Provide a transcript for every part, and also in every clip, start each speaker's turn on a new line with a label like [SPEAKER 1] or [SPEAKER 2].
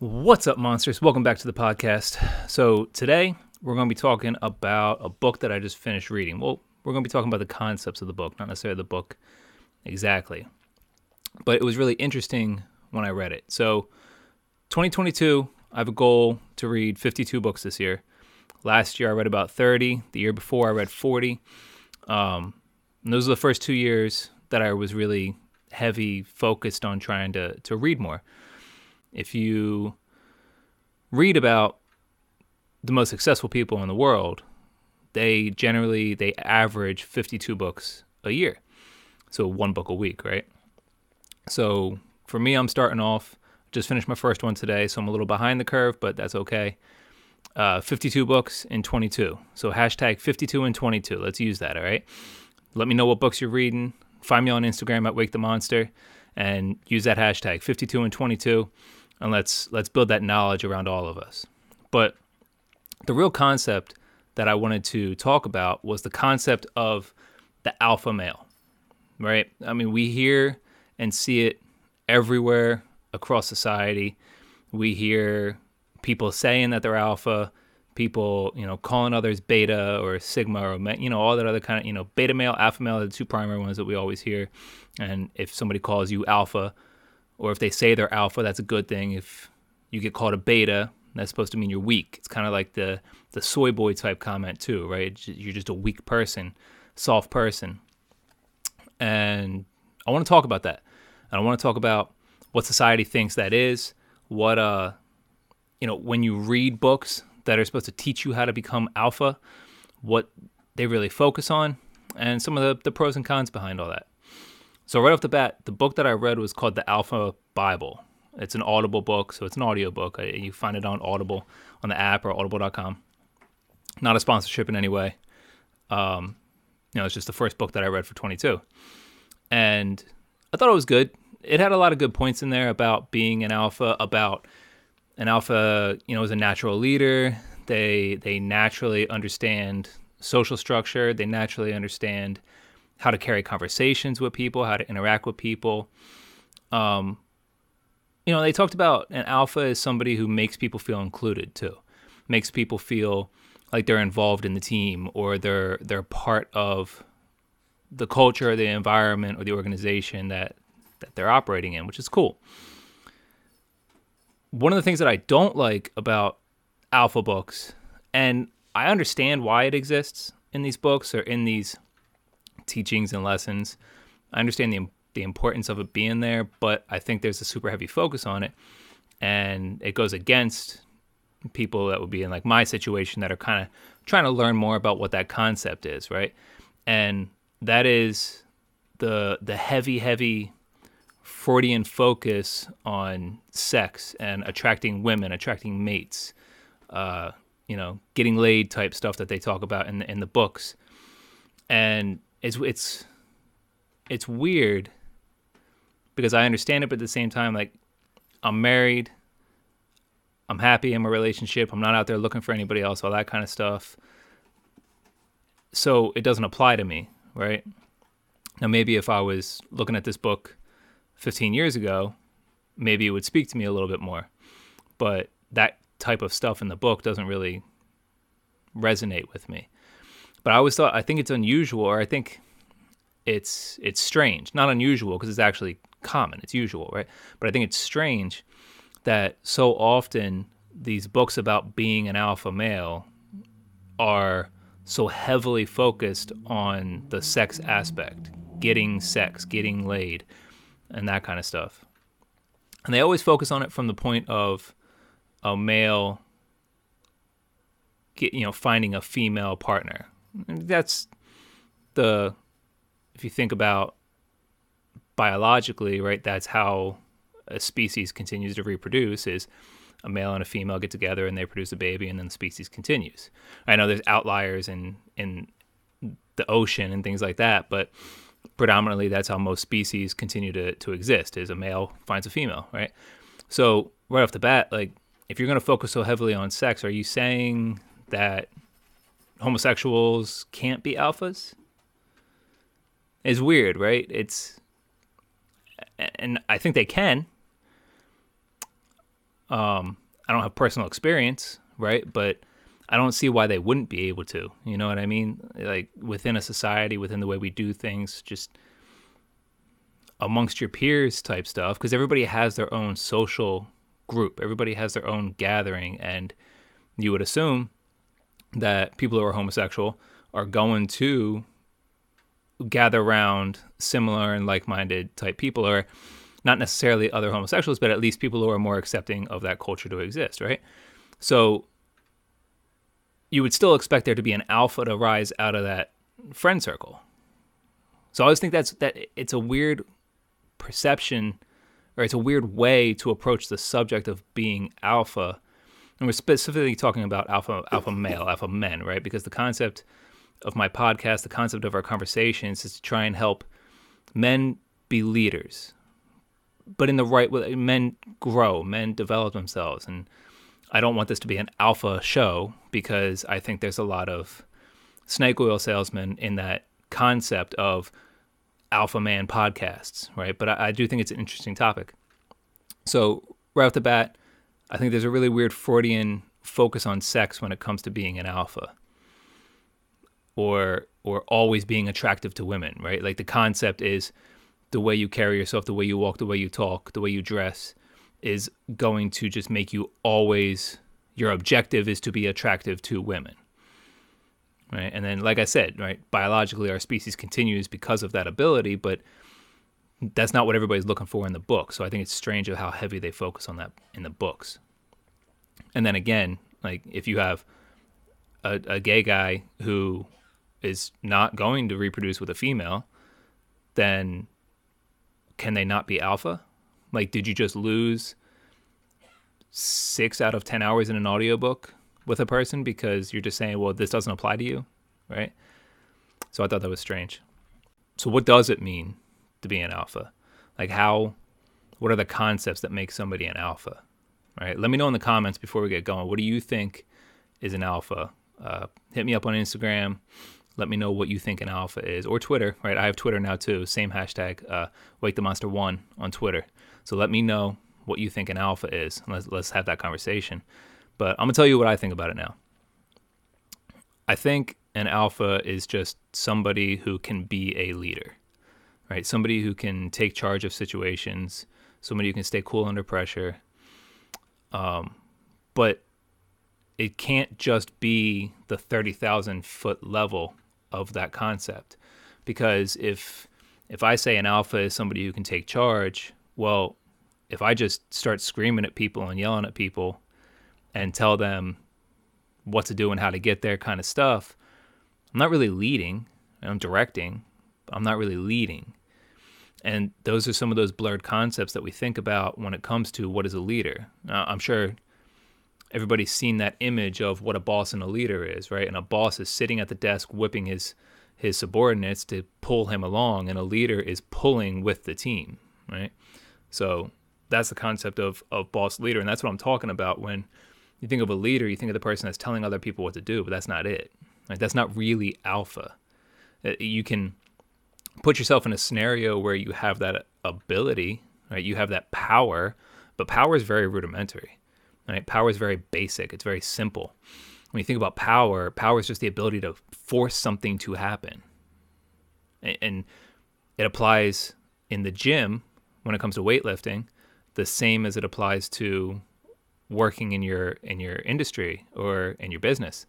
[SPEAKER 1] What's up, monsters? Welcome back to the podcast. So, today we're going to be talking about a book that I just finished reading. Well, we're going to be talking about the concepts of the book, not necessarily the book exactly. But it was really interesting when I read it. So, 2022, I have a goal to read 52 books this year. Last year, I read about 30. The year before, I read 40. Um, those are the first two years that I was really heavy focused on trying to, to read more if you read about the most successful people in the world, they generally they average 52 books a year. So one book a week, right? So for me, I'm starting off. Just finished my first one today, so I'm a little behind the curve, but that's okay. Uh, 52 books in 22. So hashtag 52 and 22. Let's use that, all right? Let me know what books you're reading. Find me on Instagram at Wake the Monster and use that hashtag 52 and 22 and let's let's build that knowledge around all of us. But the real concept that I wanted to talk about was the concept of the alpha male. Right? I mean, we hear and see it everywhere across society. We hear people saying that they're alpha, people, you know, calling others beta or sigma or you know all that other kind of, you know, beta male, alpha male are the two primary ones that we always hear. And if somebody calls you alpha, or if they say they're alpha, that's a good thing. If you get called a beta, that's supposed to mean you're weak. It's kind of like the the soy boy type comment too, right? You're just a weak person, soft person. And I want to talk about that. And I want to talk about what society thinks that is, what uh you know, when you read books that are supposed to teach you how to become alpha, what they really focus on, and some of the, the pros and cons behind all that. So right off the bat, the book that I read was called The Alpha Bible. It's an Audible book, so it's an audio book. You find it on Audible on the app or audible.com. Not a sponsorship in any way. Um, you know, it's just the first book that I read for 22. And I thought it was good. It had a lot of good points in there about being an alpha, about an alpha, you know, is a natural leader. They they naturally understand social structure. They naturally understand how to carry conversations with people, how to interact with people. Um, you know, they talked about an alpha is somebody who makes people feel included too, makes people feel like they're involved in the team or they're they're part of the culture, the environment, or the organization that that they're operating in, which is cool. One of the things that I don't like about alpha books, and I understand why it exists in these books or in these teachings and lessons. I understand the the importance of it being there, but I think there's a super heavy focus on it, and it goes against people that would be in like my situation that are kind of trying to learn more about what that concept is, right? And that is the the heavy, heavy Freudian focus on sex and attracting women, attracting mates, uh, you know, getting laid type stuff that they talk about in the, in the books. And it's it's it's weird because I understand it, but at the same time, like I'm married, I'm happy in my relationship, I'm not out there looking for anybody else, all that kind of stuff. So it doesn't apply to me, right? Now maybe if I was looking at this book 15 years ago, maybe it would speak to me a little bit more. But that type of stuff in the book doesn't really resonate with me. But I always thought I think it's unusual, or I think it's it's strange. Not unusual because it's actually common. It's usual, right? But I think it's strange that so often these books about being an alpha male are so heavily focused on the sex aspect, getting sex, getting laid, and that kind of stuff. And they always focus on it from the point of a male get, you know finding a female partner that's the if you think about biologically, right? That's how a species continues to reproduce is a male and a female get together and they produce a baby and then the species continues. I know there's outliers in in the ocean and things like that, but predominantly that's how most species continue to, to exist is a male finds a female, right? So right off the bat, like if you're gonna focus so heavily on sex, are you saying that homosexuals can't be alphas is weird, right? It's and I think they can. Um, I don't have personal experience, right? But I don't see why they wouldn't be able to. You know what I mean? Like within a society, within the way we do things, just amongst your peers type stuff, because everybody has their own social group, everybody has their own gathering, and you would assume that people who are homosexual are going to gather around similar and like-minded type people or not necessarily other homosexuals but at least people who are more accepting of that culture to exist right? So you would still expect there to be an alpha to rise out of that friend circle. So i always think that's that it's a weird perception or it's a weird way to approach the subject of being alpha and we're specifically talking about alpha alpha male alpha men right because the concept of my podcast, the concept of our conversations is to try and help men be leaders, but in the right way. Men grow, men develop themselves. And I don't want this to be an alpha show because I think there's a lot of snake oil salesmen in that concept of alpha man podcasts, right? But I, I do think it's an interesting topic. So, right off the bat, I think there's a really weird Freudian focus on sex when it comes to being an alpha or or always being attractive to women, right? Like the concept is the way you carry yourself, the way you walk, the way you talk, the way you dress is going to just make you always your objective is to be attractive to women. Right? And then like I said, right, biologically our species continues because of that ability, but that's not what everybody's looking for in the book. So I think it's strange of how heavy they focus on that in the books. And then again, like if you have a, a gay guy who is not going to reproduce with a female, then can they not be alpha? Like, did you just lose six out of 10 hours in an audiobook with a person because you're just saying, well, this doesn't apply to you, right? So I thought that was strange. So, what does it mean to be an alpha? Like, how, what are the concepts that make somebody an alpha, All right? Let me know in the comments before we get going. What do you think is an alpha? Uh, hit me up on Instagram let me know what you think an alpha is, or Twitter, right? I have Twitter now too. Same hashtag, uh, Wake the Monster One on Twitter. So let me know what you think an alpha is. Let's let's have that conversation. But I'm gonna tell you what I think about it now. I think an alpha is just somebody who can be a leader, right? Somebody who can take charge of situations, somebody who can stay cool under pressure. Um, but it can't just be the 30,000 foot level of that concept. Because if if I say an alpha is somebody who can take charge, well, if I just start screaming at people and yelling at people and tell them what to do and how to get there kind of stuff, I'm not really leading. I'm directing, I'm not really leading. And those are some of those blurred concepts that we think about when it comes to what is a leader. Now, I'm sure everybody's seen that image of what a boss and a leader is, right? And a boss is sitting at the desk whipping his his subordinates to pull him along, and a leader is pulling with the team, right? So that's the concept of of boss leader, and that's what I'm talking about when you think of a leader. You think of the person that's telling other people what to do, but that's not it. That's not really alpha. Uh, you can put yourself in a scenario where you have that ability, right? You have that power, but power is very rudimentary Right? Power is very basic. It's very simple. When you think about power, power is just the ability to force something to happen. And it applies in the gym when it comes to weightlifting, the same as it applies to working in your in your industry or in your business.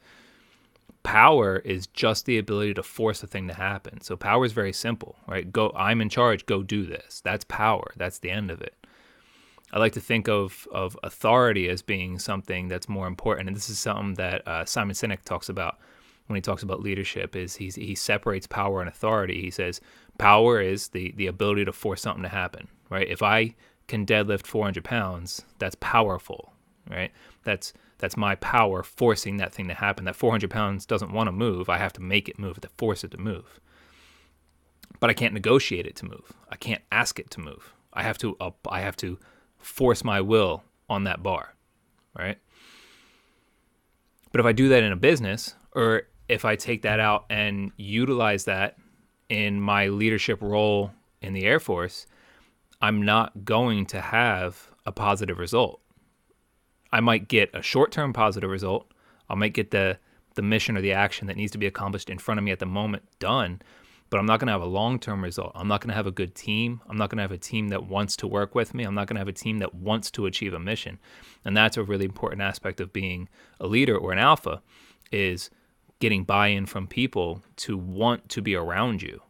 [SPEAKER 1] Power is just the ability to force a thing to happen. So power is very simple, right? Go I'm in charge, go do this. That's power. That's the end of it. I like to think of of authority as being something that's more important, and this is something that uh, Simon Sinek talks about when he talks about leadership. Is he he separates power and authority. He says power is the the ability to force something to happen. Right? If I can deadlift 400 pounds, that's powerful. Right? That's that's my power forcing that thing to happen. That 400 pounds doesn't want to move. I have to make it move, to force it to move. But I can't negotiate it to move. I can't ask it to move. I have to. I have to force my will on that bar, right? But if I do that in a business, or if I take that out and utilize that in my leadership role in the Air Force, I'm not going to have a positive result. I might get a short-term positive result. I might get the the mission or the action that needs to be accomplished in front of me at the moment done, but I'm not going to have a long-term result. I'm not going to have a good team. I'm not going to have a team that wants to work with me. I'm not going to have a team that wants to achieve a mission. And that's a really important aspect of being a leader or an alpha is getting buy-in from people to want to be around you.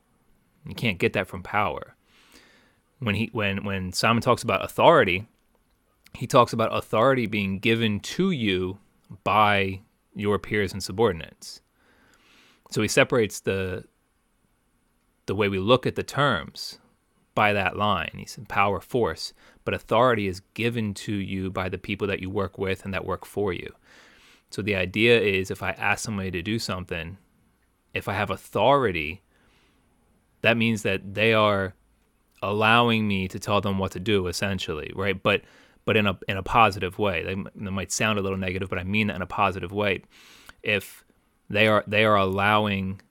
[SPEAKER 1] You can't get that from power. When he when when Simon talks about authority, he talks about authority being given to you by your peers and subordinates. So he separates the the way we look at the terms by that line. He said power, force, but authority is given to you by the people that you work with and that work for you. So the idea is if I ask somebody to do something, if I have authority, that means that they are allowing me to tell them what to do essentially, right? But but in a in a positive way. They, they might sound a little negative, but I mean that in a positive way. If they are they are allowing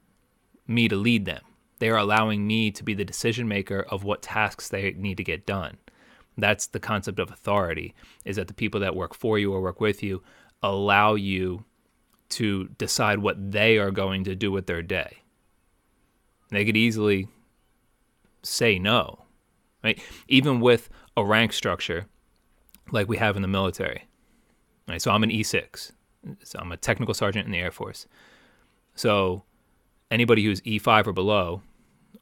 [SPEAKER 1] me to lead them. They are allowing me to be the decision maker of what tasks they need to get done. That's the concept of authority is that the people that work for you or work with you allow you to decide what they are going to do with their day. They could easily say no, right? Even with a rank structure like we have in the military. Right? So I'm an E6. So I'm a technical sergeant in the Air Force. So anybody who's E5 or below,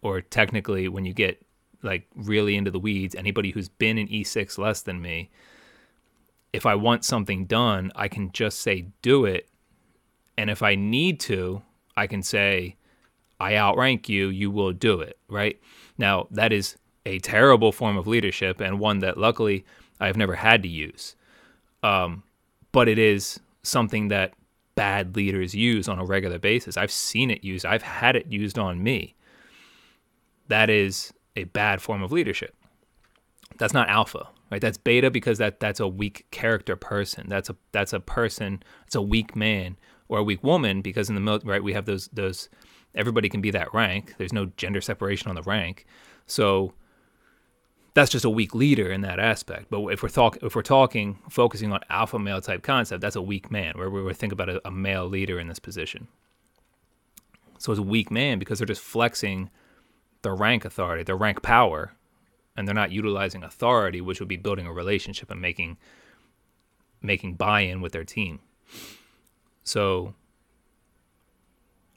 [SPEAKER 1] or technically when you get like really into the weeds, anybody who's been in E6 less than me, if I want something done, I can just say do it. And if I need to, I can say, I outrank you, you will do it, right? Now, that is a terrible form of leadership and one that luckily I've never had to use. Um, but it is something that bad leaders use on a regular basis. I've seen it used, I've had it used on me. That is a bad form of leadership. That's not alpha, right? That's beta because that that's a weak character person. That's a that's a person, it's a weak man or a weak woman because in the military, right, we have those those everybody can be that rank. There's no gender separation on the rank. So that's just a weak leader in that aspect. But if we're talking, if we're talking, focusing on alpha male type concept, that's a weak man. Where we think about a, a male leader in this position. So it's a weak man because they're just flexing their rank authority, their rank power, and they're not utilizing authority, which would be building a relationship and making making buy-in with their team. So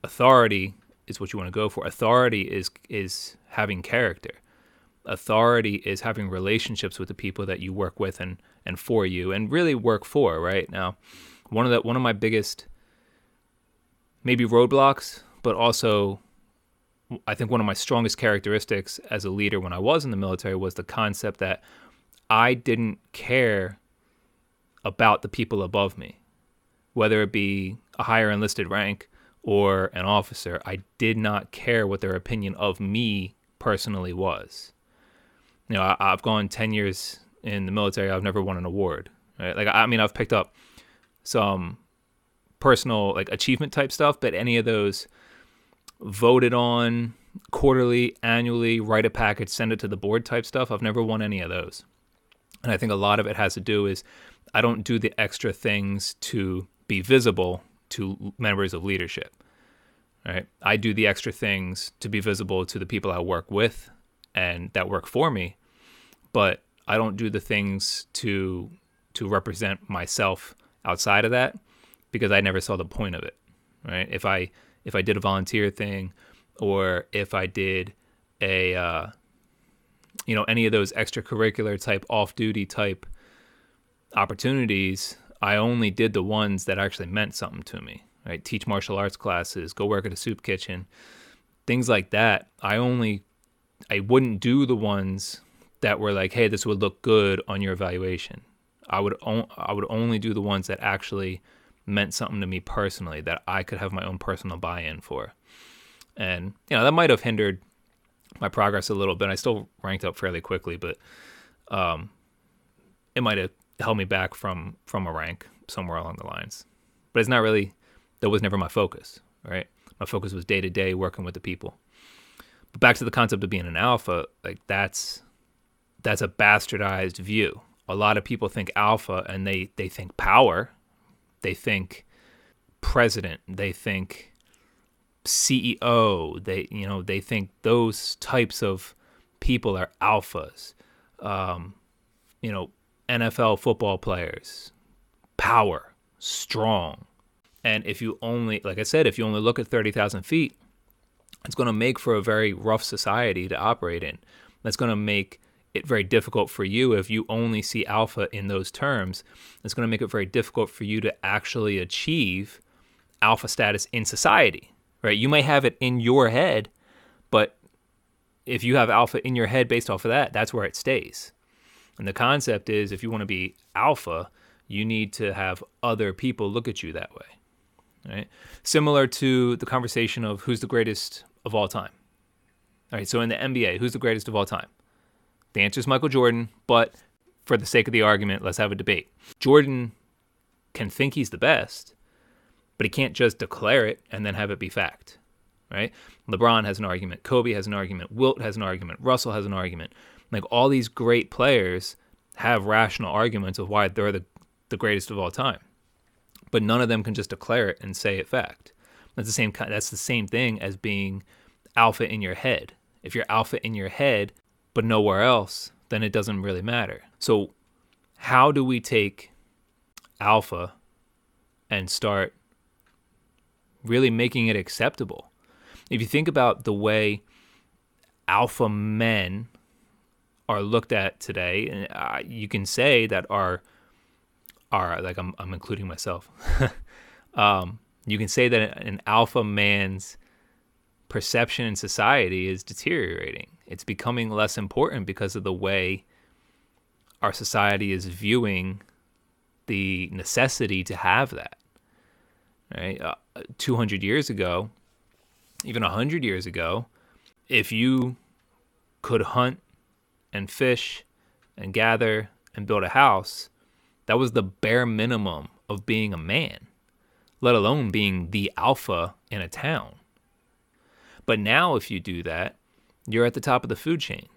[SPEAKER 1] authority is what you want to go for. Authority is is having character authority is having relationships with the people that you work with and and for you and really work for right? Now one of the one of my biggest maybe roadblocks but also I think one of my strongest characteristics as a leader when I was in the military was the concept that I didn't care about the people above me whether it be a higher enlisted rank or an officer. I did not care what their opinion of me personally was you know, I, have gone 10 years in the military. I've never won an award. Right? Like, I mean, I've picked up some personal like achievement type stuff, but any of those voted on quarterly, annually, write a package, send it to the board type stuff, I've never won any of those. And I think a lot of it has to do is I don't do the extra things to be visible to members of leadership. Right? I do the extra things to be visible to the people I work with and that work for me but I don't do the things to to represent myself outside of that because I never saw the point of it. Right? If I if I did a volunteer thing or if I did a uh, you know any of those extracurricular type off duty type opportunities, I only did the ones that actually meant something to me. Right? Teach martial arts classes, go work at a soup kitchen, things like that. I only I wouldn't do the ones that were like, hey, this would look good on your evaluation. I would I would only do the ones that actually meant something to me personally that I could have my own personal buy-in for. And you know, that might have hindered my progress a little bit. I still ranked up fairly quickly, but um, it might have held me back from from a rank somewhere along the lines. But it's not really that was never my focus, right? My focus was day to day working with the people. But back to the concept of being an alpha, like that's that's a bastardized view. a lot of people think alpha and they they think power, they think president, they think CEO, they you know they think those types of people are alphas. Um, you know, NFL football players, power, strong. And if you only, like I said, if you only look at 30,000 feet, it's going to make for a very rough society to operate in. That's going to make it very difficult for you if you only see alpha in those terms. It's going to make it very difficult for you to actually achieve alpha status in society, right? You may have it in your head, but if you have alpha in your head based off of that, that's where it stays. And the concept is if you want to be alpha, you need to have other people look at you that way. Right? Similar to the conversation of who's the greatest of all time. All right, so in the NBA, who's the greatest of all time? The answer is Michael Jordan, but for the sake of the argument, let's have a debate. Jordan can think he's the best, but he can't just declare it and then have it be fact, right? LeBron has an argument, Kobe has an argument, Wilt has an argument, Russell has an argument. Like all these great players have rational arguments of why they're the, the greatest of all time, but none of them can just declare it and say it fact. That's the same. That's the same thing as being alpha in your head. If you're alpha in your head, but nowhere else, then it doesn't really matter. So, how do we take alpha and start really making it acceptable? If you think about the way alpha men are looked at today, uh, you can say that our are like I'm I'm including myself. um, you can say that an alpha man's perception in society is deteriorating. It's becoming less important because of the way our society is viewing the necessity to have that. Right? Uh, 200 years ago, even 100 years ago, if you could hunt and fish and gather and build a house, that was the bare minimum of being a man let alone being the alpha in a town. But now, if you do that, you're at the top of the food chain.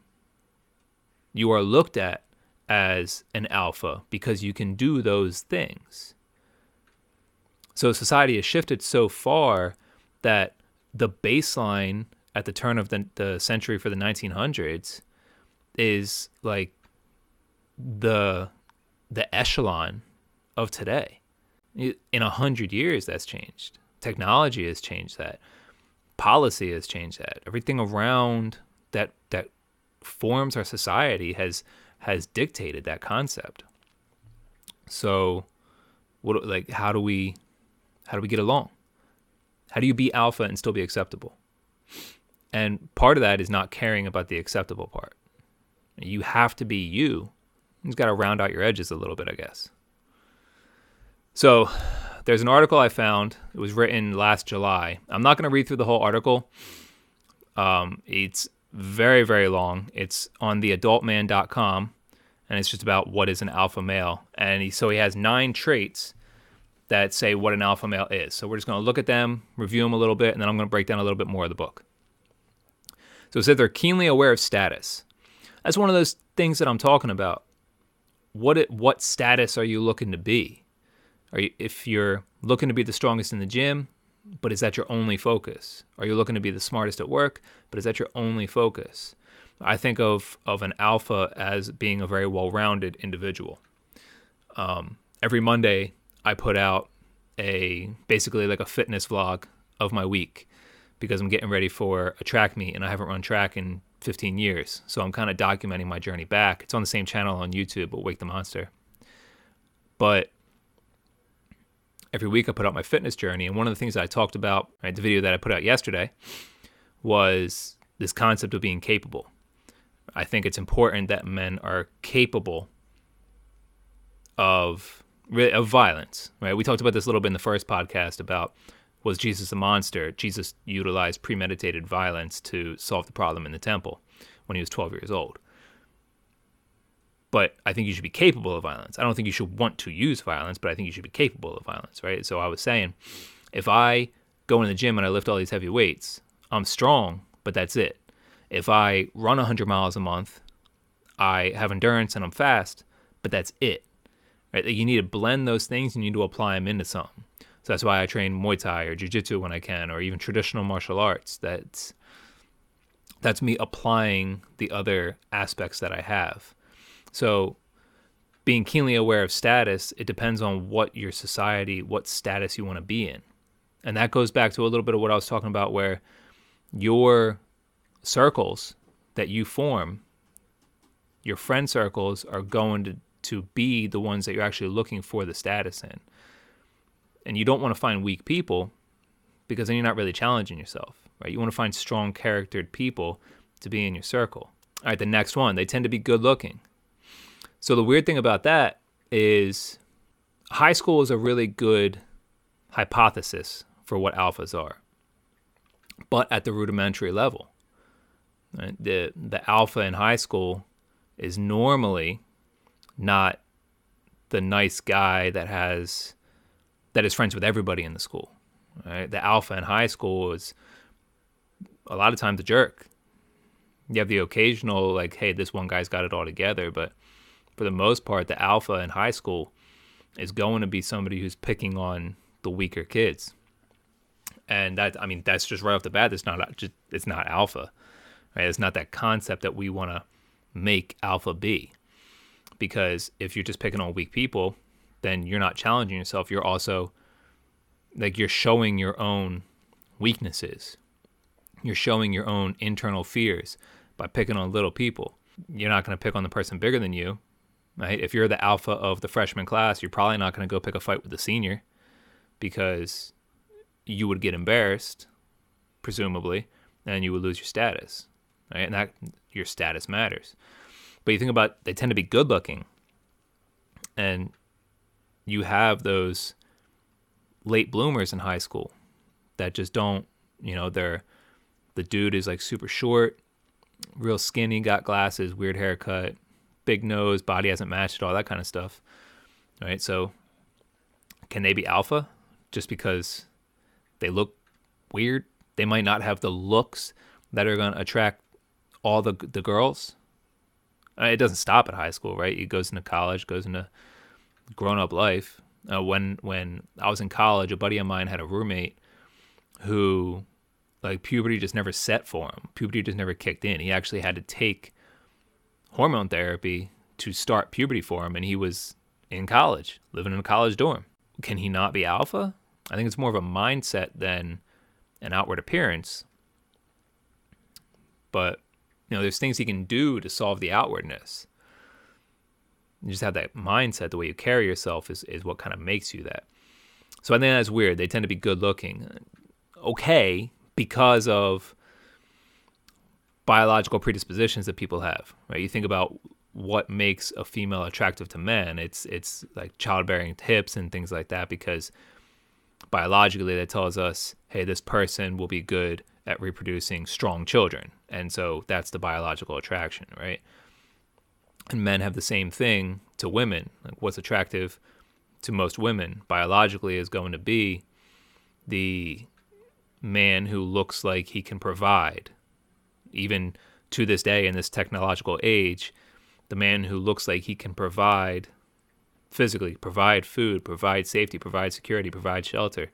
[SPEAKER 1] You are looked at as an alpha because you can do those things. So society has shifted so far that the baseline at the turn of the, the century for the 1900s is like the the echelon of today in a hundred years that's changed technology has changed that policy has changed that. Everything around that that forms our society has has dictated that concept. So what like how do we how do we get along? How do you be alpha and still be acceptable? And part of that is not caring about the acceptable part. You have to be you. You just got to round out your edges a little bit i guess. So there's an article I found. It was written last July. I'm not going to read through the whole article. Um, it's very, very long. It's on theadultman.com, and it's just about what is an alpha male. And he, so he has nine traits that say what an alpha male is. So we're just going to look at them, review them a little bit, and then I'm going to break down a little bit more of the book. So it said they're keenly aware of status. That's one of those things that I'm talking about. What what status are you looking to be? Are you, if you're looking to be the strongest in the gym, but is that your only focus? Are you looking to be the smartest at work, but is that your only focus? I think of of an alpha as being a very well-rounded individual. Um, every Monday, I put out a basically like a fitness vlog of my week because I'm getting ready for a track meet and I haven't run track in 15 years. So I'm kind of documenting my journey back. It's on the same channel on YouTube, but Wake the Monster. But every week I put out my fitness journey. And one of the things I talked about, right, the video that I put out yesterday, was this concept of being capable. I think it's important that men are capable of of violence. Right? We talked about this a little bit in the first podcast about was Jesus a monster? Jesus utilized premeditated violence to solve the problem in the temple when he was 12 years old but I think you should be capable of violence. I don't think you should want to use violence, but I think you should be capable of violence, right? So I was saying, if I go in the gym and I lift all these heavy weights, I'm strong, but that's it. If I run 100 miles a month, I have endurance and I'm fast, but that's it. Right? You need to blend those things. You need to apply them into something. So that's why I train Muay Thai or Jiu Jitsu when I can, or even traditional martial arts. That's that's me applying the other aspects that I have. So being keenly aware of status, it depends on what your society, what status you want to be in. And that goes back to a little bit of what I was talking about where your circles that you form, your friend circles are going to, to be the ones that you're actually looking for the status in. And you don't want to find weak people because then you're not really challenging yourself right? You want to find strong charactered people to be in your circle. All right, the next one, they tend to be good looking. So the weird thing about that is high school is a really good hypothesis for what alphas are, but at the rudimentary level. Right? The the alpha in high school is normally not the nice guy that has that is friends with everybody in the school. Right? The alpha in high school is a lot of times a jerk. You have the occasional like, hey, this one guy's got it all together, but for the most part, the alpha in high school is going to be somebody who's picking on the weaker kids. And that, I mean, that's just right off the bat. It's not just, it's not alpha, right? It's not that concept that we want to make alpha be. Because if you're just picking on weak people, then you're not challenging yourself. You're also like you're showing your own weaknesses you're showing your own internal fears by picking on little people. You're not going to pick on the person bigger than you, right? If you're the alpha of the freshman class, you're probably not going to go pick a fight with the senior because you would get embarrassed, presumably, and you would lose your status, right? And that your status matters. But you think about they tend to be good looking, and you have those late bloomers in high school that just don't, you know, they're the dude is like super short, real skinny, got glasses, weird haircut, big nose, body hasn't matched, all that kind of stuff. Right, so can they be alpha just because they look weird? They might not have the looks that are going to attract all the the girls. Uh, it doesn't stop at high school, right? It goes into college, goes into grown up life. Uh, when when I was in college, a buddy of mine had a roommate who like puberty just never set for him. Puberty just never kicked in. He actually had to take hormone therapy to start puberty for him, and he was in college, living in a college dorm. Can he not be alpha? I think it's more of a mindset than an outward appearance. But you know, there's things he can do to solve the outwardness. You just have that mindset. The way you carry yourself is, is what kind of makes you that. So I think that's weird. They tend to be good looking. Okay, because of biological predispositions that people have, right? You think about what makes a female attractive to men. It's it's like childbearing hips and things like that because biologically that tells us, hey, this person will be good at reproducing strong children. And so that's the biological attraction, right? And men have the same thing to women. Like what's attractive to most women biologically is going to be the man who looks like he can provide. Even to this day, in this technological age, the man who looks like he can provide physically, provide food, provide safety, provide security, provide shelter.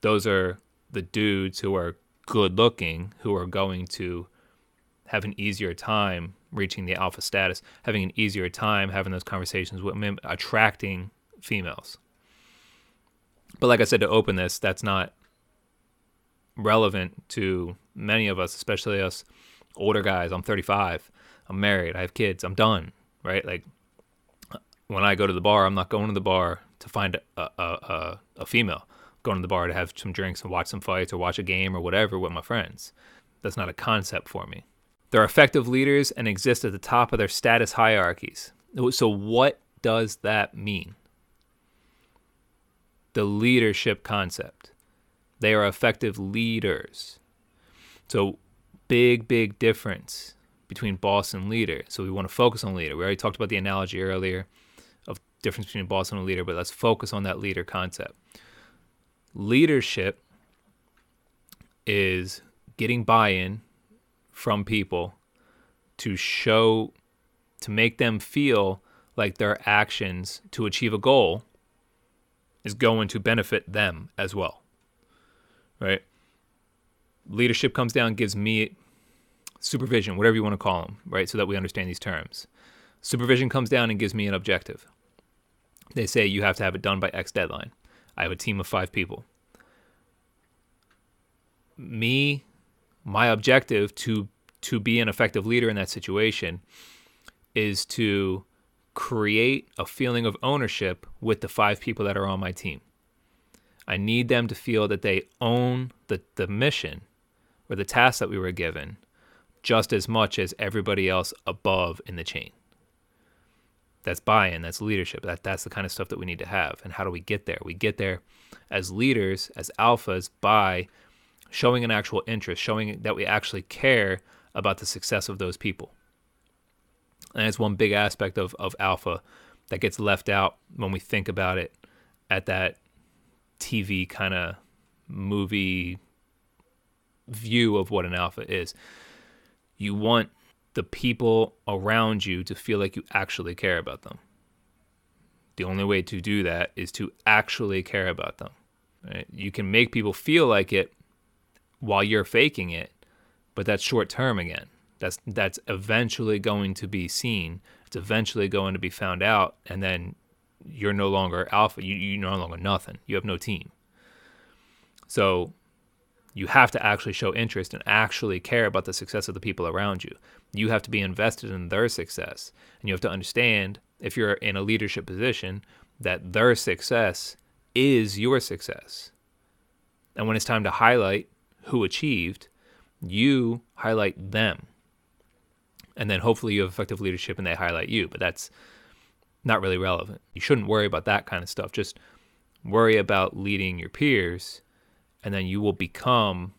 [SPEAKER 1] Those are the dudes who are good looking, who are going to have an easier time reaching the alpha status, having an easier time having those conversations with men, attracting females. But like I said, to open this, that's not relevant to many of us, especially us older guys. I'm 35. I'm married. I have kids. I'm done. Right? Like when I go to the bar, I'm not going to the bar to find a a, a, a female. I'm going to the bar to have some drinks and watch some fights or watch a game or whatever with my friends. That's not a concept for me. They're effective leaders and exist at the top of their status hierarchies. So what does that mean? The leadership concept. They are effective leaders. So, big, big difference between boss and leader. So, we want to focus on leader. We already talked about the analogy earlier of difference between boss and a leader, but let's focus on that leader concept. Leadership is getting buy in from people to show, to make them feel like their actions to achieve a goal is going to benefit them as well. Right? Leadership comes down, gives me supervision, whatever you want to call them, right? So that we understand these terms. Supervision comes down and gives me an objective. They say you have to have it done by X deadline. I have a team of five people. Me, my objective to to be an effective leader in that situation is to create a feeling of ownership with the five people that are on my team. I need them to feel that they own the, the mission or the task that we were given just as much as everybody else above in the chain. That's buy-in, that's leadership. That that's the kind of stuff that we need to have. And how do we get there? We get there as leaders, as alphas by showing an actual interest, showing that we actually care about the success of those people. And it's one big aspect of, of alpha that gets left out when we think about it at that TV kind of movie view of what an alpha is. You want the people around you to feel like you actually care about them. The only way to do that is to actually care about them. Right? You can make people feel like it while you're faking it, but that's short term again. That's that's eventually going to be seen. It's eventually going to be found out, and then you're no longer alpha. You you're no longer nothing. You have no team. So you have to actually show interest and actually care about the success of the people around you. You have to be invested in their success. And you have to understand, if you're in a leadership position, that their success is your success. And when it's time to highlight who achieved, you highlight them. And then hopefully you have effective leadership and they highlight you. But that's not really relevant. You shouldn't worry about that kind of stuff. Just worry about leading your peers and then you will become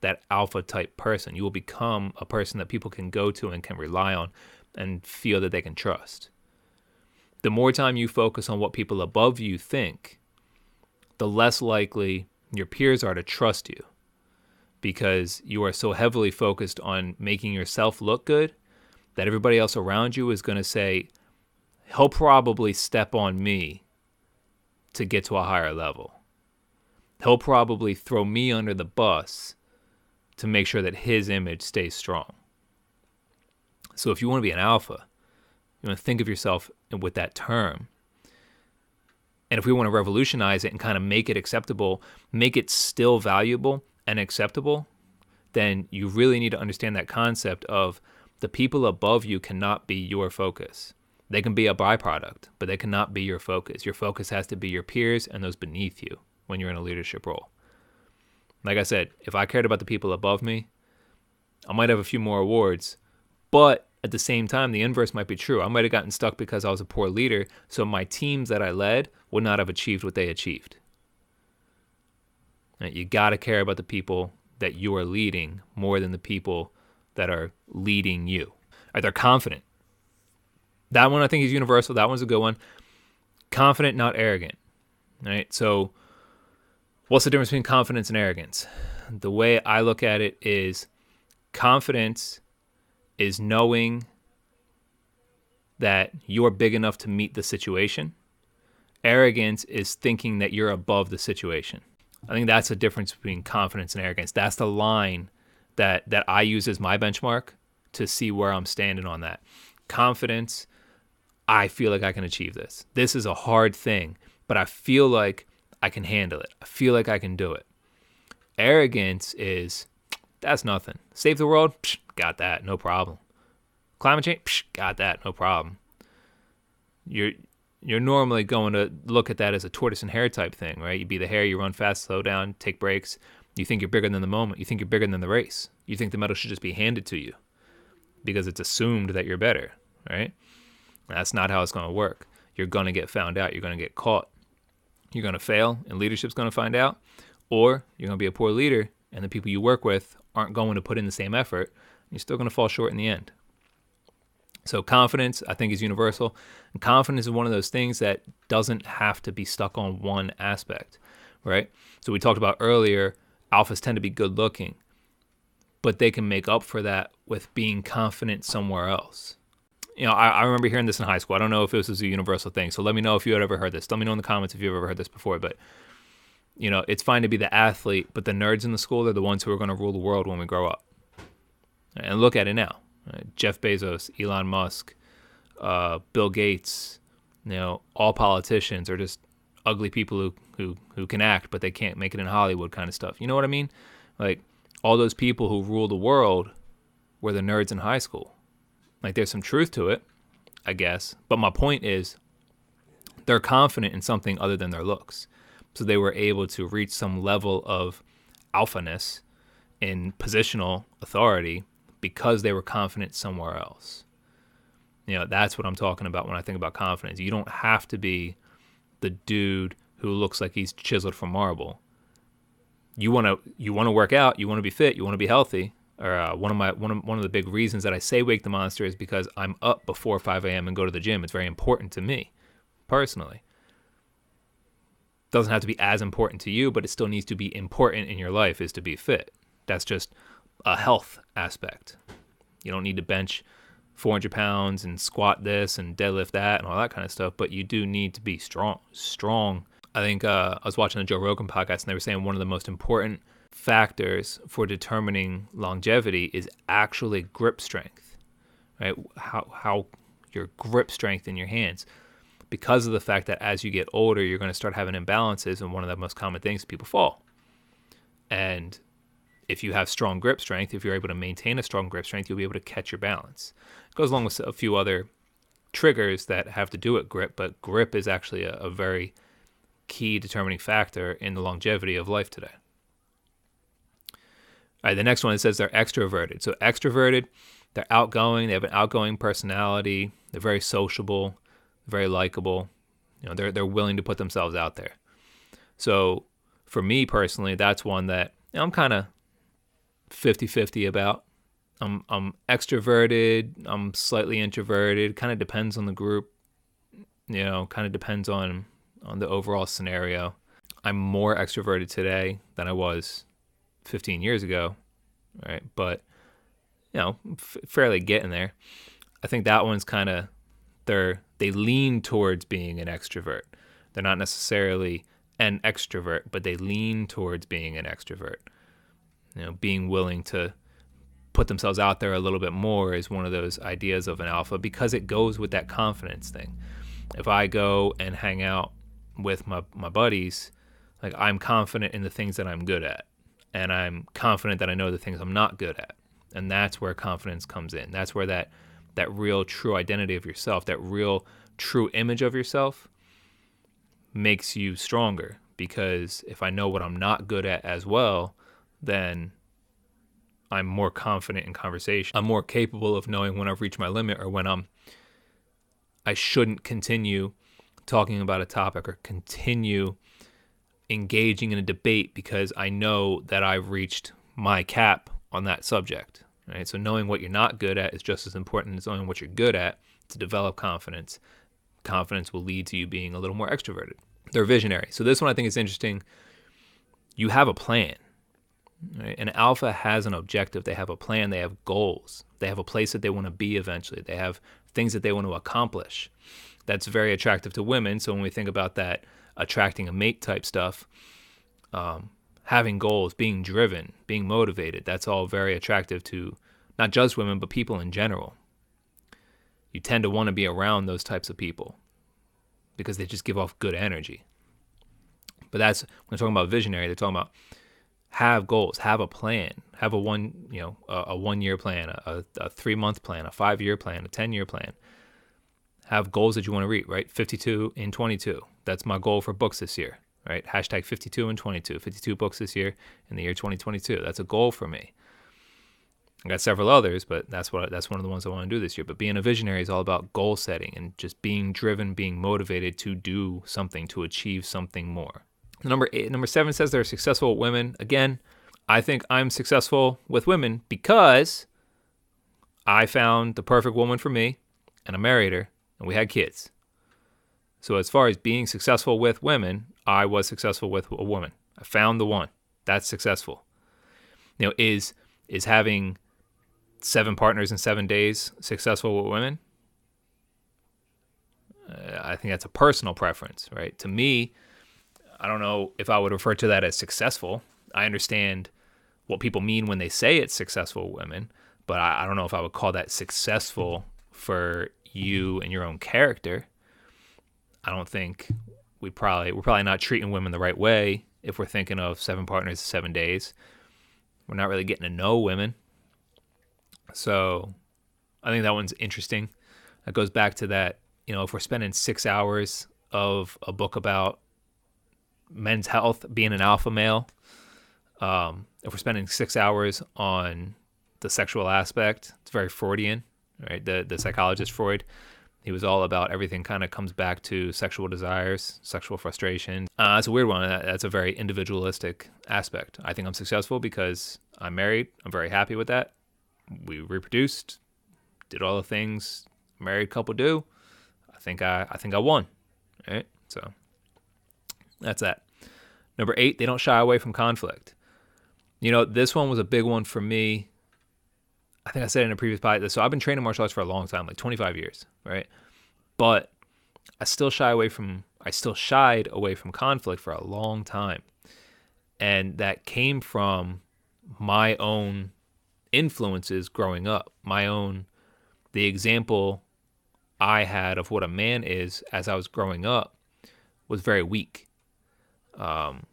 [SPEAKER 1] that alpha type person. You will become a person that people can go to and can rely on and feel that they can trust. The more time you focus on what people above you think, the less likely your peers are to trust you because you are so heavily focused on making yourself look good that everybody else around you is going to say, he'll probably step on me to get to a higher level he'll probably throw me under the bus to make sure that his image stays strong. So if you want to be an alpha, you want to think of yourself with that term. And if we want to revolutionize it and kind of make it acceptable, make it still valuable and acceptable, then you really need to understand that concept of the people above you cannot be your focus. They can be a byproduct, but they cannot be your focus. Your focus has to be your peers and those beneath you when you're in a leadership role. Like I said, if I cared about the people above me, I might have a few more awards, but at the same time, the inverse might be true. I might have gotten stuck because I was a poor leader, so my teams that I led would not have achieved what they achieved. You got to care about the people that you are leading more than the people that are leading you. Right, they're confident. That one I think is universal. That one's a good one. Confident, not arrogant. Right? So What's the difference between confidence and arrogance? The way I look at it is confidence is knowing that you're big enough to meet the situation. Arrogance is thinking that you're above the situation. I think that's the difference between confidence and arrogance. That's the line that that I use as my benchmark to see where I'm standing on that. Confidence, I feel like I can achieve this. This is a hard thing, but I feel like I can handle it. I feel like I can do it. Arrogance is that's nothing. Save the world, Psh, got that, no problem. Climate change, Psh, got that, no problem. You're you're normally going to look at that as a tortoise and hare type thing, right? You be the hare, you run fast, slow down, take breaks. You think you're bigger than the moment. You think you're bigger than the race. You think the medal should just be handed to you because it's assumed that you're better, right? That's not how it's going to work. You're going to get found out. You're going to get caught you're going to fail and leadership's going to find out, or you're going to be a poor leader and the people you work with aren't going to put in the same effort. You're still going to fall short in the end. So confidence, I think, is universal. And confidence is one of those things that doesn't have to be stuck on one aspect, right? So we talked about earlier, alphas tend to be good looking, but they can make up for that with being confident somewhere else. You know, I, I remember hearing this in high school. I don't know if this was a universal thing. So let me know if you had ever heard this. Let me know in the comments if you've ever heard this before. But you know, it's fine to be the athlete, but the nerds in the school, they're the ones who are going to rule the world when we grow up. And look at it now. Jeff Bezos, Elon Musk, uh, Bill Gates, you know, all politicians are just ugly people who, who, who can act, but they can't make it in Hollywood kind of stuff. You know what I mean? Like all those people who rule the world were the nerds in high school. Like there's some truth to it, I guess. But my point is they're confident in something other than their looks. So they were able to reach some level of alphaness in positional authority because they were confident somewhere else. You know, that's what I'm talking about when I think about confidence. You don't have to be the dude who looks like he's chiseled from marble. You want to you want to work out, you want to be fit, you want to be healthy. Or uh, one of my one of one of the big reasons that I say wake the monster is because I'm up before 5 a.m. and go to the gym. It's very important to me, personally. Doesn't have to be as important to you, but it still needs to be important in your life. Is to be fit. That's just a health aspect. You don't need to bench 400 pounds and squat this and deadlift that and all that kind of stuff, but you do need to be strong. Strong. I think uh, I was watching the Joe Rogan podcast and they were saying one of the most important factors for determining longevity is actually grip strength, right? How, how your grip strength in your hands. Because of the fact that as you get older, you're going to start having imbalances, and one of the most common things people fall. And if you have strong grip strength, if you're able to maintain a strong grip strength, you'll be able to catch your balance. It goes along with a few other triggers that have to do with grip, but grip is actually a, a very key determining factor in the longevity of life today. All right, the next one it says they're extroverted. So extroverted, they're outgoing, they have an outgoing personality, they're very sociable, very likable. You know, they're they're willing to put themselves out there. So for me personally, that's one that you know, I'm kind of 50-50 about. I'm I'm extroverted, I'm slightly introverted, kind of depends on the group. You know, kind of depends on on the overall scenario. I'm more extroverted today than I was 15 years ago, right? But you know, f- fairly getting there. I think that one's kind of they're they lean towards being an extrovert. They're not necessarily an extrovert, but they lean towards being an extrovert you know, being willing to put themselves out there a little bit more is one of those ideas of an alpha because it goes with that confidence thing. If I go and hang out with my, my buddies, like I'm confident in the things that I'm good at. And I'm confident that I know the things I'm not good at. And that's where confidence comes in. That's where that that real true identity of yourself, that real true image of yourself makes you stronger. Because if I know what I'm not good at as well, then I'm more confident in conversation. I'm more capable of knowing when I've reached my limit or when I'm I shouldn't continue talking about a topic or continue engaging in a debate because I know that I've reached my cap on that subject. Right? So knowing what you're not good at is just as important as knowing what you're good at to develop confidence. Confidence will lead to you being a little more extroverted. They're visionary. So this one I think is interesting. You have a plan Right? An alpha has an objective. They have a plan. They have goals. They have a place that they want to be eventually. They have things that they want to accomplish. That's very attractive to women. So when we think about that attracting a mate type stuff, um, having goals, being driven, being motivated, that's all very attractive to not just women, but people in general. You tend to want to be around those types of people because they just give off good energy. But that's when they're talking about visionary, they're talking about have goals, have a plan, have a one, you know, a, a one year plan, a, a three month plan, a five year plan, a 10 year plan. Have goals that you want to read, right? 52 in 22. That's my goal for books this year, right? Hashtag 52 and 22. 52 books this year in the year 2022. That's a goal for me. I got several others, but that's what that's one of the ones I want to do this year. But being a visionary is all about goal setting and just being driven, being motivated to do something, to achieve something more. Number eight, number seven says they're successful women. Again, I think I'm successful with women because I found the perfect woman for me and I married her and we had kids. So as far as being successful with women, I was successful with a woman. I found the one. That's successful. You know, is is having seven partners in seven days successful with women? Uh, I think that's a personal preference, right? To me, I don't know if I would refer to that as successful. I understand what people mean when they say it's successful women, but I, I don't know if I would call that successful for you and your own character. I don't think we probably we're probably not treating women the right way if we're thinking of seven partners seven days. We're not really getting to know women. So I think that one's interesting. That goes back to that, you know, if we're spending six hours of a book about men's health, being an alpha male, um, if we're spending six hours on the sexual aspect, it's very Freudian, right? The the psychologist Freud, he was all about everything kind of comes back to sexual desires, sexual frustration. Uh, that's a weird one. That's a very individualistic aspect. I think I'm successful because I'm married. I'm very happy with that. We reproduced, did all the things married couple do. I think I I think I won. Right? So that's that. Number eight, they don't shy away from conflict. You know, this one was a big one for me I think I said in a previous podcast. So I've been training martial arts for a long time, like 25 years, right? But I still shy away from I still shied away from conflict for a long time. And that came from my own influences growing up, my own the example I had of what a man is as I was growing up was very weak. Um,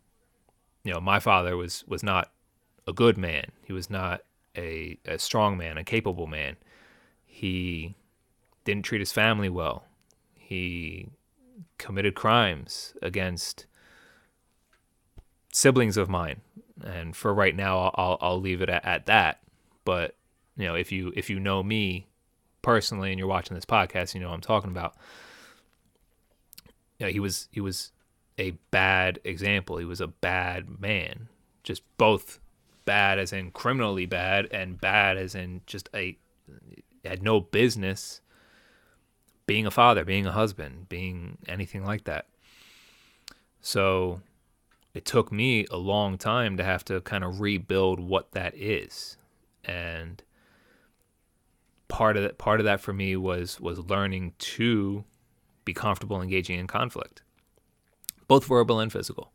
[SPEAKER 1] you know, my father was was not a good man. He was not a, a strong man, a capable man. He didn't treat his family well. He committed crimes against siblings of mine. And for right now, I'll, I'll leave it at, at that. But you know, if you if you know me personally and you're watching this podcast, you know what I'm talking about. He was he was a bad example. He was a bad man. Just both bad as in criminally bad and bad as in just a had no business being a father, being a husband, being anything like that. So it took me a long time to have to kind of rebuild what that is. And part of that part of that for me was was learning to be comfortable engaging in conflict. Both verbal and physical.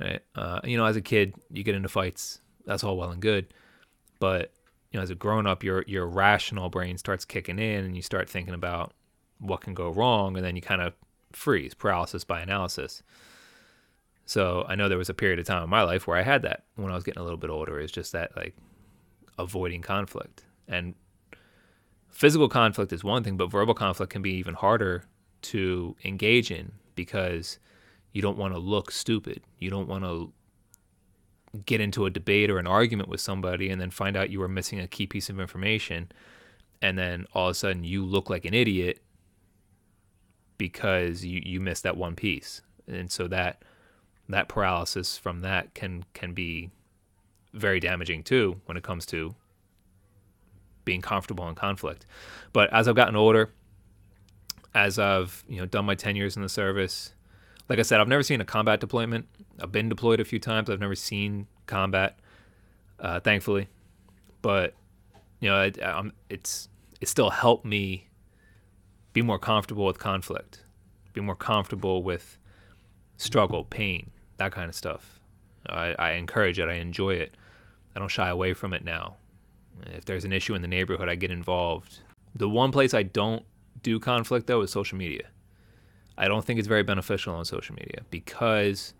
[SPEAKER 1] Right? Uh, you know, as a kid, you get into fights that's all well and good. But you know, as a grown up, your your rational brain starts kicking in, and you start thinking about what can go wrong, and then you kind of freeze, paralysis by analysis. So I know there was a period of time in my life where I had that when I was getting a little bit older. Is just that like avoiding conflict and physical conflict is one thing, but verbal conflict can be even harder to engage in because you don't want to look stupid. You don't want to get into a debate or an argument with somebody and then find out you are missing a key piece of information and then all of a sudden you look like an idiot because you, you missed that one piece. And so that that paralysis from that can can be very damaging too when it comes to being comfortable in conflict. But as i've gotten older as i've you know done my 10 years in the service like I said, I've never seen a combat deployment. I've been deployed a few times. I've never seen combat, uh, thankfully. But you know, it, um, it's it still helped me be more comfortable with conflict, be more comfortable with struggle, pain, that kind of stuff. I, I encourage it. I enjoy it. I don't shy away from it now. If there's an issue in the neighborhood, I get involved. The one place I don't do conflict though is social media. I don't think it's very beneficial on social media because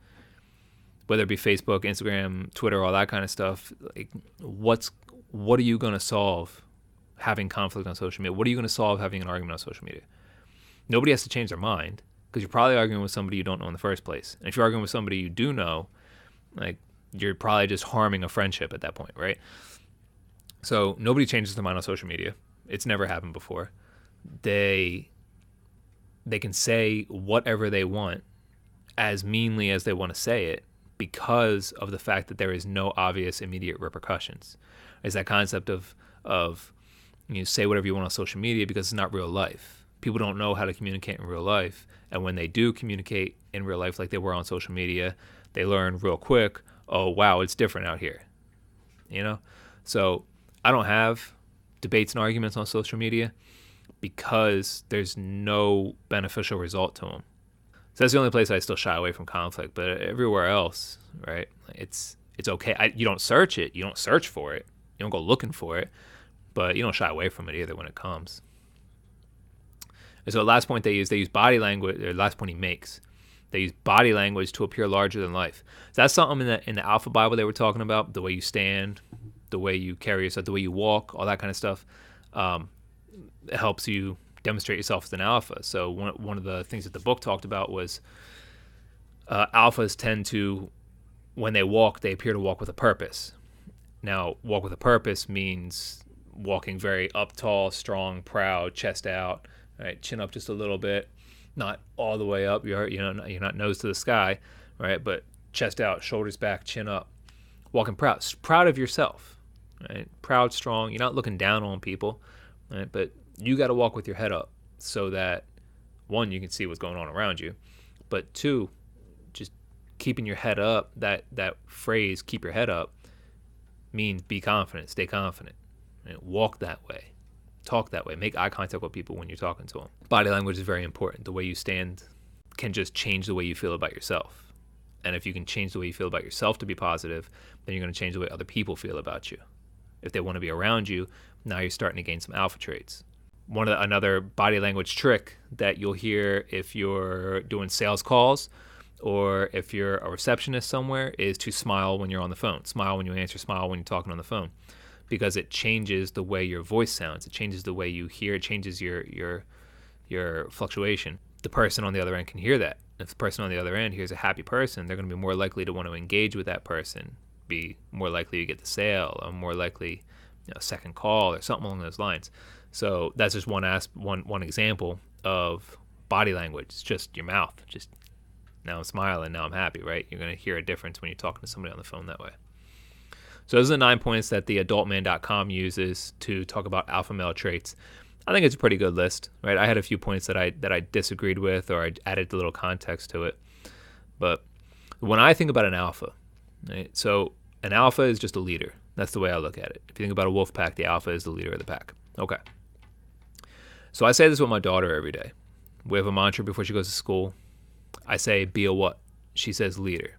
[SPEAKER 1] whether it be Facebook, Instagram, Twitter, all that kind of stuff, like what's what are you going to solve having conflict on social media? What are you going to solve having an argument on social media? Nobody has to change their mind because you're probably arguing with somebody you don't know in the first place. And if you're arguing with somebody you do know, like you're probably just harming a friendship at that point, right? So nobody changes their mind on social media. It's never happened before. They they can say whatever they want as meanly as they want to say it because of the fact that there is no obvious immediate repercussions. Is that concept of of you know, say whatever you want on social media because it's not real life. People don't know how to communicate in real life, and when they do communicate in real life like they were on social media, they learn real quick, "Oh, wow, it's different out here." You know? So, I don't have debates and arguments on social media because there's no beneficial result to them. So that's the only place I still shy away from conflict. But everywhere else, right? It's it's okay. I, you don't search it. You don't search for it. You don't go looking for it. But you don't shy away from it either when it comes. And so the last point they use, they use body language. Or last point he makes, they use body language to appear larger than life. So that's something in the in the Alpha Bible they were talking about. The way you stand, the way you carry yourself, the way you walk, all that kind of stuff. Um, helps you demonstrate yourself as an alpha. So one one of the things that the book talked about was uh, alphas tend to, when they walk, they appear to walk with a purpose. Now, walk with a purpose means walking very up tall, strong, proud, chest out, right, chin up just a little bit, not all the way up. You're you know you're not nose to the sky, right, but chest out, shoulders back, chin up, walking proud, proud of yourself, right, proud, strong. You're not looking down on people, right, but you got to walk with your head up so that one you can see what's going on around you, but two, just keeping your head up. That that phrase, keep your head up, means be confident, stay confident, right? walk that way, talk that way, make eye contact with people when you're talking to them. Body language is very important. The way you stand can just change the way you feel about yourself. And if you can change the way you feel about yourself to be positive, then you're going to change the way other people feel about you. If they want to be around you, now you're starting to gain some alpha traits one of the, another body language trick that you'll hear if you're doing sales calls or if you're a receptionist somewhere is to smile when you're on the phone. Smile when you answer, smile when you're talking on the phone because it changes the way your voice sounds. It changes the way you hear, it changes your your your fluctuation. The person on the other end can hear that. If the person on the other end hears a happy person, they're going to be more likely to want to engage with that person, be more likely to get the sale, or more likely know, second call or something along those lines. So that's just one asp- one one example of body language. It's just your mouth. Just now I'm smiling, now I'm happy, right? You're gonna hear a difference when you're talking to somebody on the phone that way. So those are the nine points that the adultman.com uses to talk about alpha male traits. I think it's a pretty good list, right? I had a few points that I that I disagreed with or I added a little context to it. But when I think about an alpha, right? So an alpha is just a leader. That's the way I look at it. If you think about a wolf pack, the alpha is the leader of the pack. Okay. So I say this with my daughter every day. We have a mantra before she goes to school. I say, be a what? She says, leader.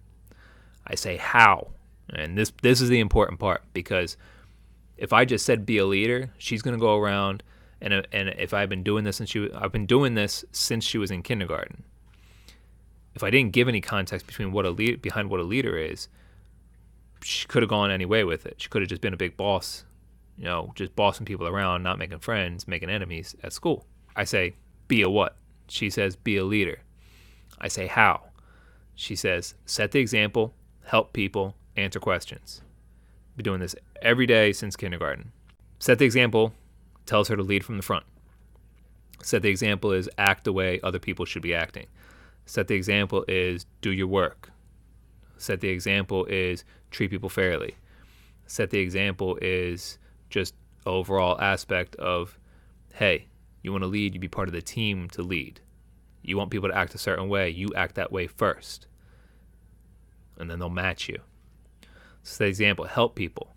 [SPEAKER 1] I say, how? And this this is the important part because if I just said be a leader, she's going to go around and uh, and if I've been doing this since she I've been doing this since she was in kindergarten. If I didn't give any context between what a lead behind what a leader is, she could have gone any way with it. She could have just been a big boss you know, just bossing people around, not making friends, making enemies at school. I say, be a what? She says, be a leader. I say, how? She says, set the example, help people, answer questions. Been doing this every day since kindergarten. Set the example tells her to lead from the front. Set the example is act the way other people should be acting. Set the example is do your work. Set the example is treat people fairly. Set the example is just overall aspect of, hey, you want to lead, you be part of the team to lead. You want people to act a certain way, you act that way first. And then they'll match you. So, the example help people.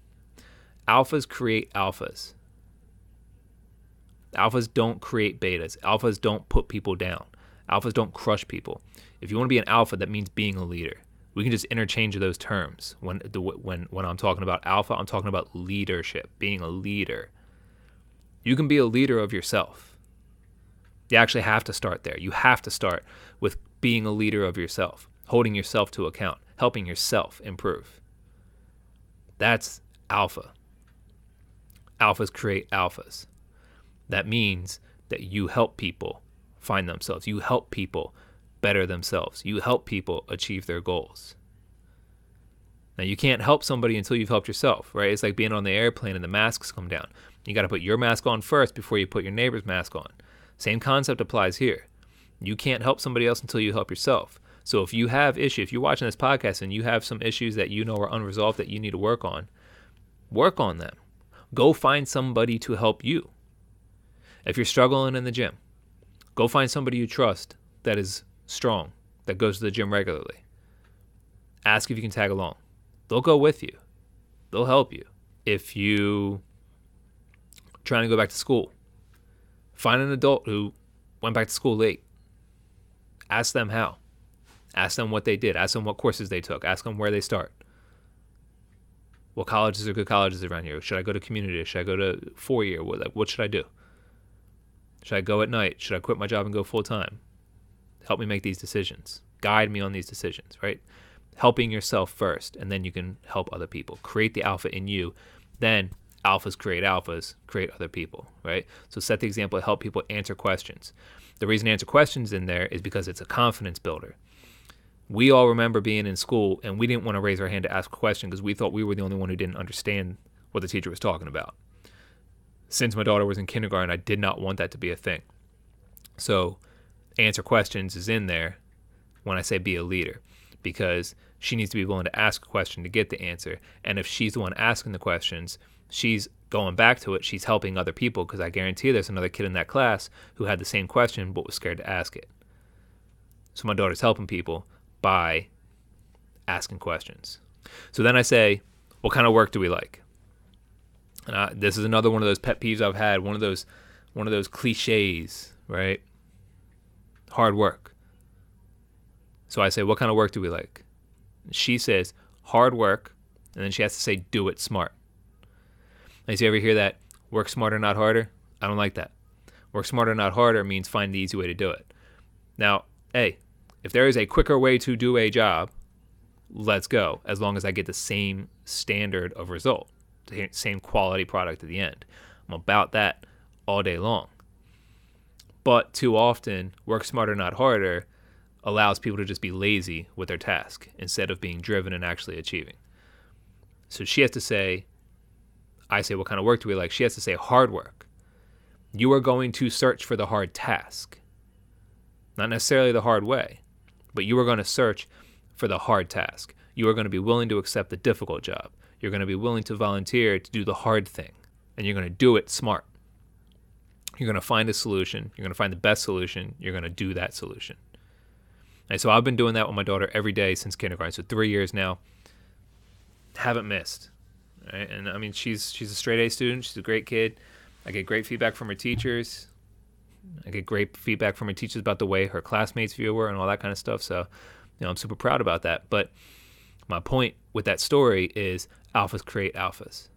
[SPEAKER 1] Alphas create alphas. Alphas don't create betas. Alphas don't put people down. Alphas don't crush people. If you want to be an alpha, that means being a leader we can just interchange those terms. When the, when when I'm talking about alpha, I'm talking about leadership, being a leader. You can be a leader of yourself. You actually have to start there. You have to start with being a leader of yourself, holding yourself to account, helping yourself improve. That's alpha. Alphas create alphas. That means that you help people find themselves. You help people better themselves. You help people achieve their goals. Now, you can't help somebody until you've helped yourself, right? It's like being on the airplane and the masks come down. You got to put your mask on first before you put your neighbor's mask on. Same concept applies here. You can't help somebody else until you help yourself. So if you have issues, if you're watching this podcast and you have some issues that you know are unresolved that you need to work on, work on them. Go find somebody to help you. If you're struggling in the gym, go find somebody you trust that is strong that goes to the gym regularly. Ask if you can tag along. They'll go with you. They'll help you. If you trying to go back to school, Find an adult who went back to school late. Ask them how. Ask them what they did. Ask them what courses they took. Ask them where they start. What colleges are good colleges around here? Should I go to community? Should I go to four year? What like what should I do? Should I go at night? Should I quit my job and go full time? Help me make these decisions. Guide me on these decisions, right? Helping yourself first, and then you can help other people. Create the alpha in you. Then alphas create alphas, create other people, right? So set the example, help people answer questions. The reason answer questions in there is because it's a confidence builder. We all remember being in school and we didn't want to raise our hand to ask a question because we thought we were the only one who didn't understand what the teacher was talking about. Since my daughter was in kindergarten, I did not want that to be a thing. So, answer questions is in there when I say be a leader because she needs to be willing to ask a question to get the answer. And if she's the one asking the questions, she's going back to it, she's helping other people because I guarantee there's another kid in that class who had the same question but was scared to ask it. So my daughter's helping people by asking questions. So then I say, what kind of work do we like? And I, this is another one of those pet peeves I've had, one of those one of those cliches, right? Hard work. So I say, what kind of work do we like? She says, hard work, and then she has to say, do it smart. Did you ever hear that? Work smarter, not harder? I don't like that. Work smarter, not harder means find the easy way to do it. Now, hey, if there is a quicker way to do a job, let's go, as long as I get the same standard of result, the same quality product at the end. I'm about that all day long. But too often, work smarter, not harder allows people to just be lazy with their task instead of being driven and actually achieving. So she has to say, I say, what kind of work do we like? She has to say, hard work. You are going to search for the hard task, not necessarily the hard way, but you are going to search for the hard task. You are going to be willing to accept the difficult job. You're going to be willing to volunteer to do the hard thing, and you're going to do it smart. You're going to find a solution. You're going to find the best solution. You're going to do that solution. And so I've been doing that with my daughter every day since kindergarten. So three years now. Haven't missed. Right? And I mean, she's she's a straight A student. She's a great kid. I get great feedback from her teachers. I get great feedback from her teachers about the way her classmates view her and all that kind of stuff. So, you know, I'm super proud about that. But my point with that story is alphas create alphas.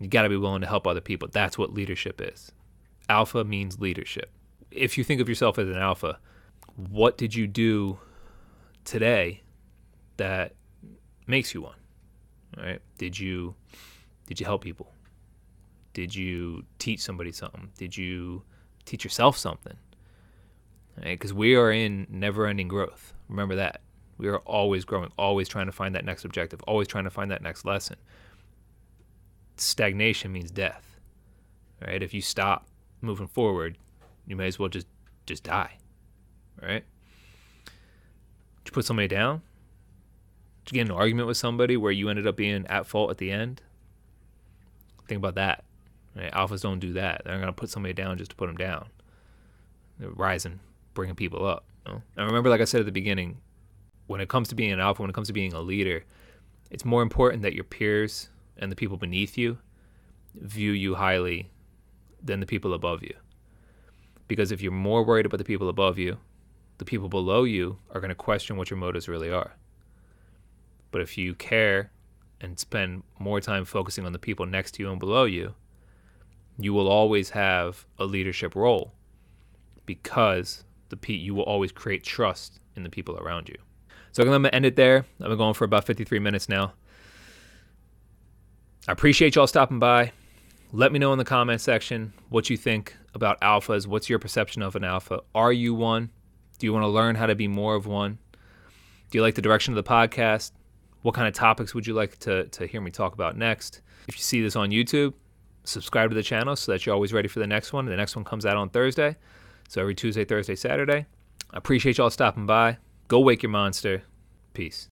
[SPEAKER 1] You got to be willing to help other people. That's what leadership is. Alpha means leadership. If you think of yourself as an alpha, what did you do today that makes you one? Right? Did you did you help people? Did you teach somebody something? Did you teach yourself something? Because right? we are in never ending growth. Remember that. We are always growing, always trying to find that next objective, always trying to find that next lesson. Stagnation means death. Right? If you stop moving forward, you may as well just just die. Right? Did you put somebody down? Did you get an argument with somebody where you ended up being at fault at the end? Think about that. Right? Alphas don't do that. They're not gonna put somebody down just to put them down. They're rising, bringing people up. You know? And remember, like I said at the beginning, when it comes to being an alpha, when it comes to being a leader, it's more important that your peers and the people beneath you view you highly than the people above you. Because if you're more worried about the people above you, the people below you are going to question what your motives really are. But if you care and spend more time focusing on the people next to you and below you, you will always have a leadership role because the pe- you will always create trust in the people around you. So I'm going to end it there. I've been going for about 53 minutes now. I appreciate y'all stopping by. Let me know in the comment section what you think about alphas. What's your perception of an alpha? Are you one? Do you want to learn how to be more of one? Do you like the direction of the podcast? What kind of topics would you like to, to hear me talk about next? If you see this on YouTube, subscribe to the channel so that you're always ready for the next one. The next one comes out on Thursday. So every Tuesday, Thursday, Saturday. I appreciate y'all stopping by. Go wake your monster. Peace.